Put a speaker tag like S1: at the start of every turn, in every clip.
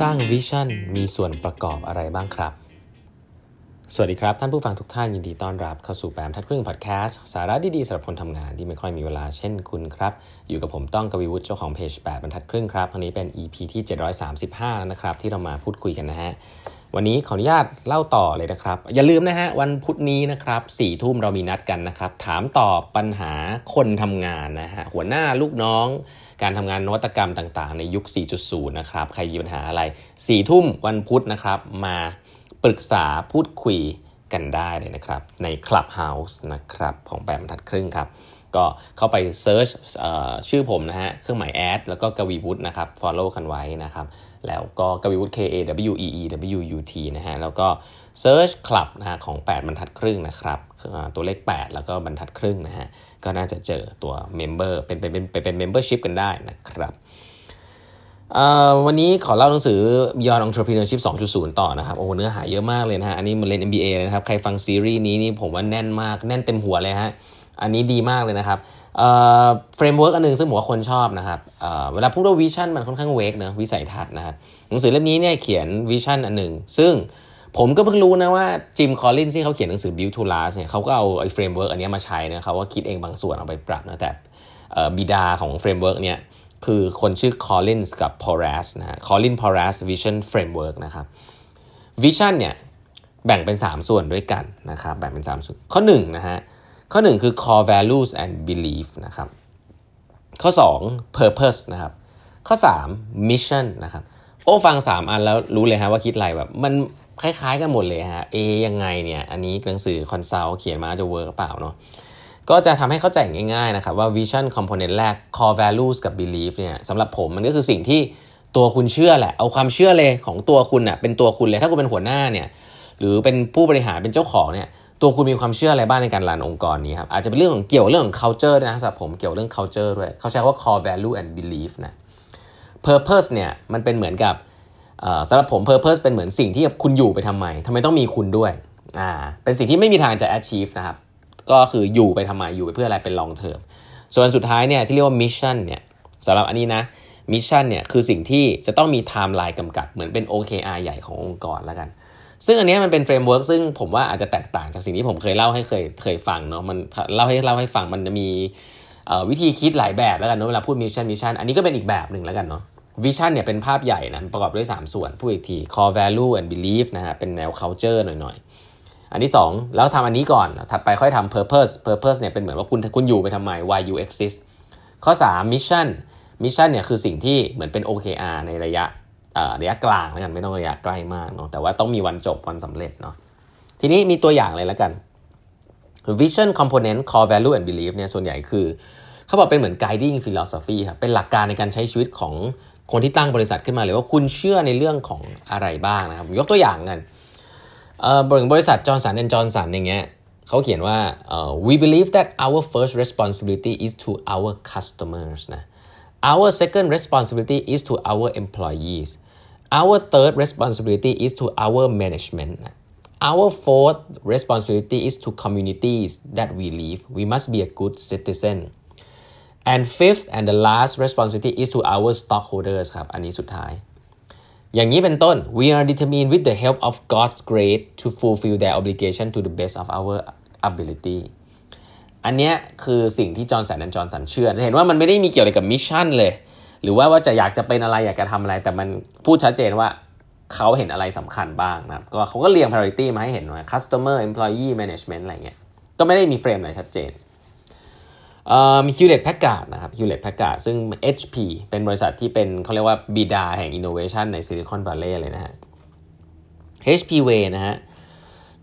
S1: สร้างวิชั่นมีส่วนประกอบอะไรบ้างครับ สวัสดีครับ ท่านผู้ฟังทุกท่านยินดีต้อนรับเข้าสู่แปมทัดครึ่งพอดแคสต์สาระดีๆสำหรับคนทำงานที่ไม่ค่อยมีเวลาเช่นคุณครับ อยู่กับผมต้องกวีวุฒิเจ้าของเพจแปดบรรทัดครึ่งครับวันนี้เป็น EP ที่ 735 แล้วนะครับ ที่เรามาพูดคุยกันนะฮะ วันนี้ขออนุญาตเล่าต่อเลยนะครับ อย่าลืมนะฮะวันพุธนี้นะครับสี่ทุ่มเรามีนัดกันนะครับ ถามตอบปัญหาคนทำงานนะฮะหัวหน้าลูกน้อง การทำงานนวัตกรรมต่างๆ ในยุค 4.0 นะครับ ใครมีปัญหาอะไร4ทุ่มวันพุธนะครับมาปรึกษาพูดคุยกันได้เลยนะครับ ใน Clubhouse นะครับของแปดบรรทัดครึ่งครับ ก็เข้าไปเซิร์ชชื่อผมนะฮะเครื่องหมายแอดแล้วก็กวีวุฒินะครับ follow กันไว้นะครับ แล้วก็กวีวุฒิ K A W E E W U T นะฮะ แล้วก็ Search Club นะฮะของ 8 บรรทัดครึ่งนะครับ ตัวเลข 8 แล้วก็บรรทัดครึ่งนะฮะ ก็น่าจะเจอตัว Member เป็นเป็นเป็นเป็นเป็น Membership กันได้นะครับวันนี้ขอเล่าหนังสือ Beyond Entrepreneurship 2.0 ต่อนะครับ โอ้โหเนื้อหาเยอะมากเลยนะฮะ อันนี้มันเรียน MBA เลยนะครับ ใครฟังซีรีส์นี้นี่ผมว่าแน่นมาก แน่นเต็มหัวเลยฮะ อันนี้ดีมากเลยนะครับเอ่อ framework อันหนึ่งซึ่งผมว่าคนชอบนะครับเอ่อเวลาพูดว่า vision มันค่อนข้าง vague เนะวิสัยทัศน์นะครับหนังสือเล่มนี้เนี่ยเขียน vision อันหนึ่งซึ่งผมก็เพิ่งรู้นะว่าJim Collins ที่เขาเขียนหนังสือ Built to Last เนี่ยเขาก็เอาไอ้ framework อันนี้มาใช้นะเขาว่าคิดเองบางส่วนเอาไปปรับนะแต่บิดาของ framework เนี่ยคือคนชื่อ Collins กับ Porras นะฮะ Collins Porras Vision Framework นะครับ Vision เนี่ยแบ่งเป็น 3 ส่วนด้วยกันนะครับแบ่งเป็น 3 ส่วนข้อ1นะฮะ ข้อ 1 คือ core values and belief นะครับ ข้อ 2 purpose นะครับ ข้อ 3 mission นะครับ โอ้ฟัง 3 อันแล้วรู้เลยฮะว่าคิดอะไรแบบมันคล้ายๆกันหมดเลยฮะ เอยังไงเนี่ย อันนี้หนังสือ consult เขียนมาจะ work เปล่าเนาะ ก็จะทำให้เข้าใจง่ายๆนะครับว่า vision component แรก core values กับ belief เนี่ยสำหรับผมมันก็คือสิ่งที่ตัวคุณเชื่อแหละ เอาความเชื่อเลยของตัวคุณน่ะเป็นตัวคุณเลย ถ้าคุณเป็นหัวหน้าเนี่ย หรือเป็นผู้บริหารเป็นเจ้าของเนี่ย ตัวคุณมีความเชื่ออะไรบ้างในการ run องค์กรนี้ครับอาจจะเป็นเรื่องของเกี่ยวเรื่องของ culture นะสำหรับผมเกี่ยวเรื่อง culture ด้วยเขาใช้คำว่า core value and belief นะ purpose เนี่ยมันเป็นเหมือนกับสำหรับผม purpose เป็นเหมือนสิ่งที่คุณอยู่ไปทำไมทำไมต้องมีคุณด้วยอ่าเป็นสิ่งที่ไม่มีทางจะ achieve นะครับก็คืออยู่ไปทำไมอยู่ไปเพื่ออะไรเป็น long term ส่วนสุดท้ายเนี่ยที่เรียกว่า mission เนี่ยสำหรับอันนี้นะ mission เนี่ยคือสิ่งที่จะต้องมี timeline กำกับเหมือนเป็น OKR ใหญ่ขององค์กรแล้วกัน ซึ่งอันนี้มันเป็น framework ซึ่งผมว่าอาจจะแตกต่างจากสิ่งที่ผมเคยเล่าให้เคยเคยฟังเนาะมันเล่าให้เล่าให้ฟังมันจะมีวิธีคิดหลายแบบแล้วกันเนาะเวลาพูด mission mission อันนี้ก็เป็นอีกแบบหนึ่งแล้วกันเนาะ vision เนี่ยเป็นภาพใหญ่นะประกอบด้วย 3 ส่วนพูดอีกที core value and belief นะฮะเป็นแนว culture หน่อยๆ อันที่ 2 แล้วทำอันนี้ก่อน ถัดไปค่อยทำ purpose purpose เนี่ยเป็นเหมือนว่าคุณคุณอยู่ไปทำไม why you exist ข้อ 3 mission mission เนี่ยคือสิ่งที่เหมือนเป็น OKR ในระยะ ระยะกลางแล้วกันไม่ต้องระยะใกล้มากเนาะแต่ว่าต้องมีวันจบวันสำเร็จเนาะทีนี้มีตัวอย่างเลยแล้วกัน vision component core value and belief เนี่ยส่วนใหญ่คือ เขาบอกเป็นเหมือน guiding philosophy ครับเป็นหลักการในการใช้ชีวิตของคนที่ตั้งบริษัทขึ้นมาเลยว่าคุณเชื่อในเรื่องของอะไรบ้างนะครับ ยกตัวอย่างกันเอ่อบริษัท Johnson & Johnson อย่างเงี้ยเขาเขียนว่าเอ่อ we believe that our first responsibility is to our customers นะ our second responsibility is to our employees Our third responsibility is to our management. Our fourth responsibility is to communities that we live. We must be a good citizen. and fifth and the last responsibility is to our stockholders ครับอย่างนี้เป็นต้น we are determined with the help of God's grace to fulfill their obligation to the best of our ability อันนี้คือสิ่งที่จอห์นสันและจอห์นสันเชื่อ จะเห็นว่ามันไม่ได้มีเกี่ยวอะไรกับมิชชั่นเลย หรือว่าว่าจะอยากจะเป็นอะไรอยากจะทำอะไร แต่มันพูดชัดเจนว่าเขาเห็นอะไรสำคัญบ้างนะครับก็เขาก็เรียง priority มาให้เห็นว่า customer employee management อะไรเงี้ยก็ไม่ได้มีเฟรมไหนชัดเจนมี Hewlett Packard นะครับ Hewlett Packard ซึ่ง HP เป็นบริษัทที่เป็นเขาเรียกว่าบิดาแห่ง innovation ใน Silicon Valley เลยนะฮะ HP Way นะฮะ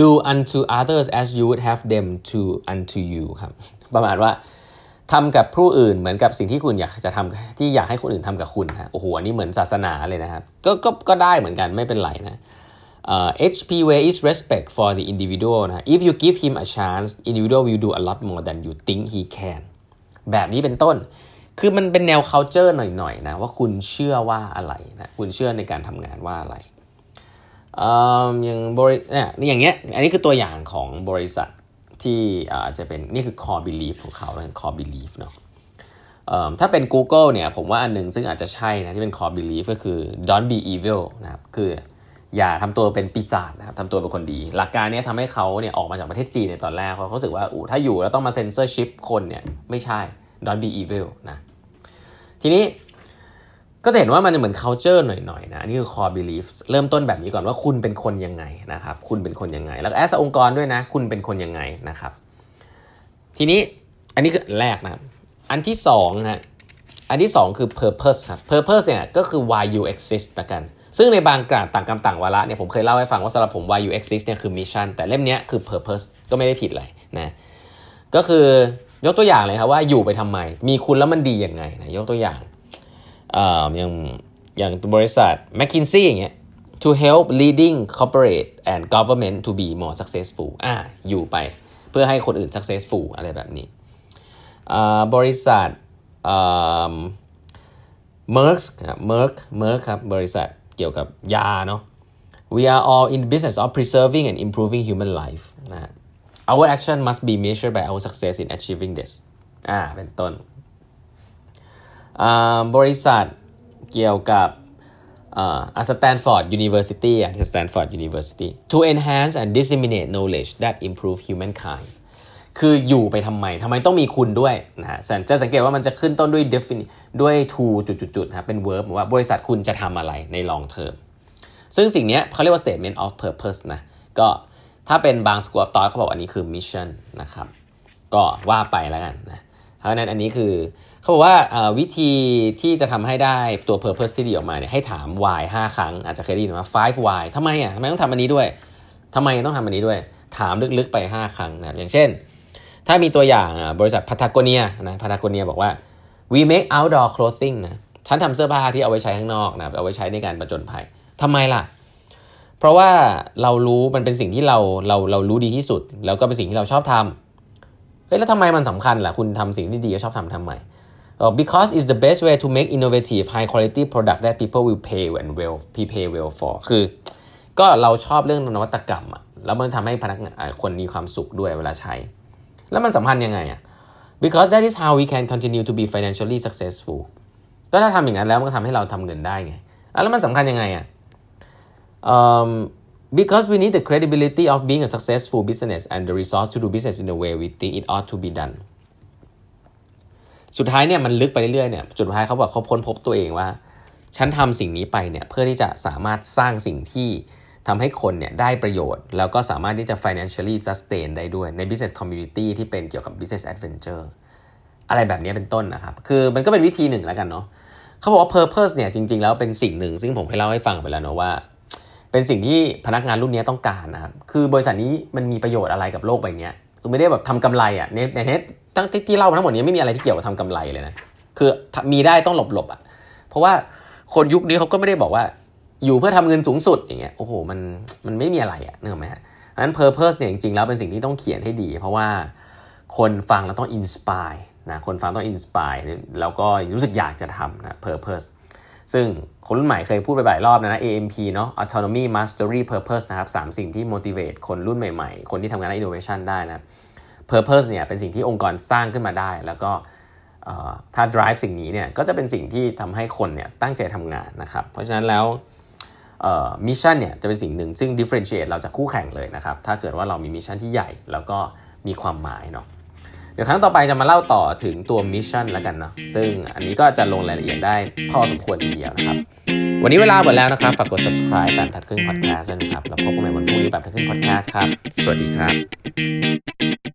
S1: do unto others as you would have them to unto you ครับ ประมาณว่า ทำกับผู้อื่นเหมือนกับสิ่งที่คุณอยากจะทำที่อยากให้คนอื่นทำกับคุณฮะโอ้โหอันนี้เหมือนศาสนาเลยนะครับก็ก็ก็ได้เหมือนกันไม่เป็นไรนะ uh, HP way is respect for the individual นะ if you give him a chance individual will do a lot more than you think he can แบบนี้เป็นต้น คือมันเป็นแนว culture หน่อยๆนะว่าคุณเชื่อว่าอะไรนะคุณเชื่อในการทำงานว่าอะไรอย่างบริเนี่ยอย่างเงี้ยอันนี้คือตัวอย่างของบริษัท ที่อาจจะเป็นนี่คือ core belief ของเขาแล้ว core belief เนาะถ้าเป็น Google เนี่ยผมว่าอันหนึ่งซึ่งอาจจะใช่นะที่เป็น core belief ก็คือ don't be evil นะครับคืออย่าทำตัวเป็นปีศาจนะครับทำตัวเป็นคนดี หลักการนี้ทำให้เขาเนี่ยออกมาจากประเทศจีนในตอนแรกเพราะเขาสึกว่าอูถ้าอยู่แล้วต้องมาเซ็นเซอร์ชิปคนเนี่ยไม่ใช่ don't be evil นะทีนี้ ก็จะเห็นว่ามันเหมือน culture หน่อยๆนะนี่คือ core belief เริ่มต้นแบบนี้ก่อนว่าคุณเป็นคนยังไงนะครับคุณเป็นคนยังไง แล้ว as องค์กรด้วยนะ คุณเป็นคนยังไงนะครับ ทีนี้อันนี้คือแรกนะอันที่สองนะอันที่สองคือ purpose ครับ purpose เนี่ยก็คือ why you exist ละกัน ซึ่งในบางกาต่างกรรมต่างวาระเนี่ยผมเคยเล่าให้ฟังว่าสำหรับผม why you exist เนี่ยคือ mission แต่เล่มนี้คือ purpose ก็ไม่ได้ผิดเลยนะก็คือยกตัวอย่างเลยครับว่าอยู่ไปทำไม มีคุณแล้วมันดียังไงนะยกตัวอย่าง อย่างอย่างบริษัท McKinsey อย่างเงี้ย to help leading corporate and government to be more successful อ่าอยู่ไปเพื่อให้คนอื่น successful อะไรแบบนี้ บริษัท Merck ครับ Merck Merck ครับ บริษัทเกี่ยวกับยาเนาะ we are all in the business of preserving and improving human life นะ our action must be measured by our success in achieving this อ่าเป็นต้น บริษัทเกี่ยวกับอ่า Stanford University อะ Stanford University to enhance and disseminate knowledge that improve humankind คืออยู่ไปทำไม ทำไมต้องมีคุณด้วยนะฮะจะสังเกตว่ามันจะขึ้นต้นด้วย defin ด้วย to จุดๆครับเป็น verb ว่าบริษัทคุณจะทำอะไรใน long term ซึ่งสิ่งนี้เขาเรียกว่า statement of purpose นะ ก็ถ้าเป็นบาง school of thought เขาบอกอันนี้คือ mission นะครับ ก็ว่าไปแล้วกันนะ เพราะนั้นอันนี้คือ เขาบอกว่าวิธีที่จะทำให้ได้ตัว purpose ที่ดีออกมาเนี่ยให้ถาม why 5 ครั้ง อาจจะเคยได้ยินว่า five why ทำไมอะทำไมต้องทำอันนี้ด้วยทำไมต้องทำอันนี้ด้วย ถามลึกๆไป 5 ครั้งนะอย่างเช่น ถ้ามีตัวอย่างบริษัทพัทโกเนียนะพัทโกเนียบอกว่า we make outdoor clothing นะฉันทำเสื้อผ้าที่เอาไว้ใช้ข้างนอกนะเอาไว้ใช้ในการประจนภัยทำไมล่ะ เพราะว่าเรารู้มันเป็นสิ่งที่เราเราเรารู้ดีที่สุด แล้วก็เป็นสิ่งที่เราชอบทำเฮ้ยแล้วทำไมมันสำคัญล่ะคุณทำสิ่งที่ดีชอบทำทำไม because it's the best way to make innovative high quality product that people will pay and well pay well for คือ ก็เราชอบเรื่องนวัตกรรมอะแล้วมันทำให้พนักงานคนมีความสุขด้วยเวลาใช้ แล้วมันสัมพันธ์ยังไงอะ because that is how we can continue to be financially successful ก็ถ้าทำอย่างนั้นแล้วมันก็ทำให้เราทำเงินได้ไงแล้วมันสำคัญยังไงอะ um, because we need the credibility of being a successful business and the resource to do business in the way we think it ought to be done สุดท้ายเนี่ยมันลึกไปเรื่อยๆเนี่ยจุดท้ายเขาบอกเขาพ้นพบตัวเองว่า ฉันทำสิ่งนี้ไปเนี่ยเพื่อที่จะสามารถสร้างสิ่งที่ทำให้คนเนี่ยได้ประโยชน์ แล้วก็สามารถที่จะ financially sustain ได้ด้วยใน business community ที่เป็นเกี่ยวกับ business adventure อะไรแบบนี้เป็นต้นนะครับ คือมันก็เป็นวิธีหนึ่งแล้วกันเนาะเขาบอกว่า purpose เนี่ยจริง ๆ แล้วเป็นสิ่งหนึ่ง ซึ่งผมเคยเล่าให้ฟังไปแล้วเนาะว่า เป็นสิ่งที่พนักงานรุ่นนี้ต้องการนะครับ คือบริษัทนี้มันมีประโยชน์อะไรกับโลกใบนี้คือไม่ได้แบบทำกำไรอะ่ะในใน ตั้งที่เล่ามาทั้งหมดนี้ไม่มีอะไรที่เกี่ยวกับทำกำไรเลยนะคือมีได้ต้องหลบๆอะ่ะ เพราะว่าคนยุคนี้เขาก็ไม่ได้บอกว่า อยู่เพื่อทำเงินสูงสุดอย่างเงี้ยโอ้โหมันมันไม่มีอะไรอะนึกออกไหมฮะเพราะฉะนั้น purpose เนี่ยจริงๆแล้วเป็นสิ่งที่ต้องเขียนให้ดี เพราะว่าคนฟังแล้วต้อง inspire นะคนฟังต้อง inspire แล้วก็รู้สึกอยากจะทำนะ purpose ซึ่งคนรุ่นใหม่เคยพูดไปหลายรอบนะนะ AMP เนาะ autonomy mastery purpose นะครับสามสิ่งที่ motivate คนรุ่นใหม่ๆ คนที่ทำงานใน innovation ได้นะ purpose เนี่ยเป็นสิ่งที่องค์กรสร้างขึ้นมาได้ แล้วก็ถ้า drive สิ่งนี้เนี่ยก็จะเป็นสิ่งที่ทำให้คนเนี่ยตั้งใจทำงานนะครับ เพราะฉะนั้นแล้ว mission เนี่ยจะเป็นสิ่งหนึ่งซึ่ง differentiate เราจากคู่แข่งเลยนะครับ ถ้าเกิดว่าเรามี mission ที่ใหญ่ แล้วก็มีความหมายเนาะเดี๋ยวครั้งต่อไปจะมาเล่าต่อถึงตัว mission แล้วกันเนาะซึ่งอันนี้ก็จะลงรายละเอียดได้พอสมควรทีเดียวนะครับ วันนี้เวลาหมดแล้วนะครับ ฝากกด subscribe แปดบรรทัดครึ่ง podcast นะครับ แล้วพบกันใหม่วันพรุ่งนี้แปดบรรทัดครึ่ง podcast ครับ สวัสดีครับ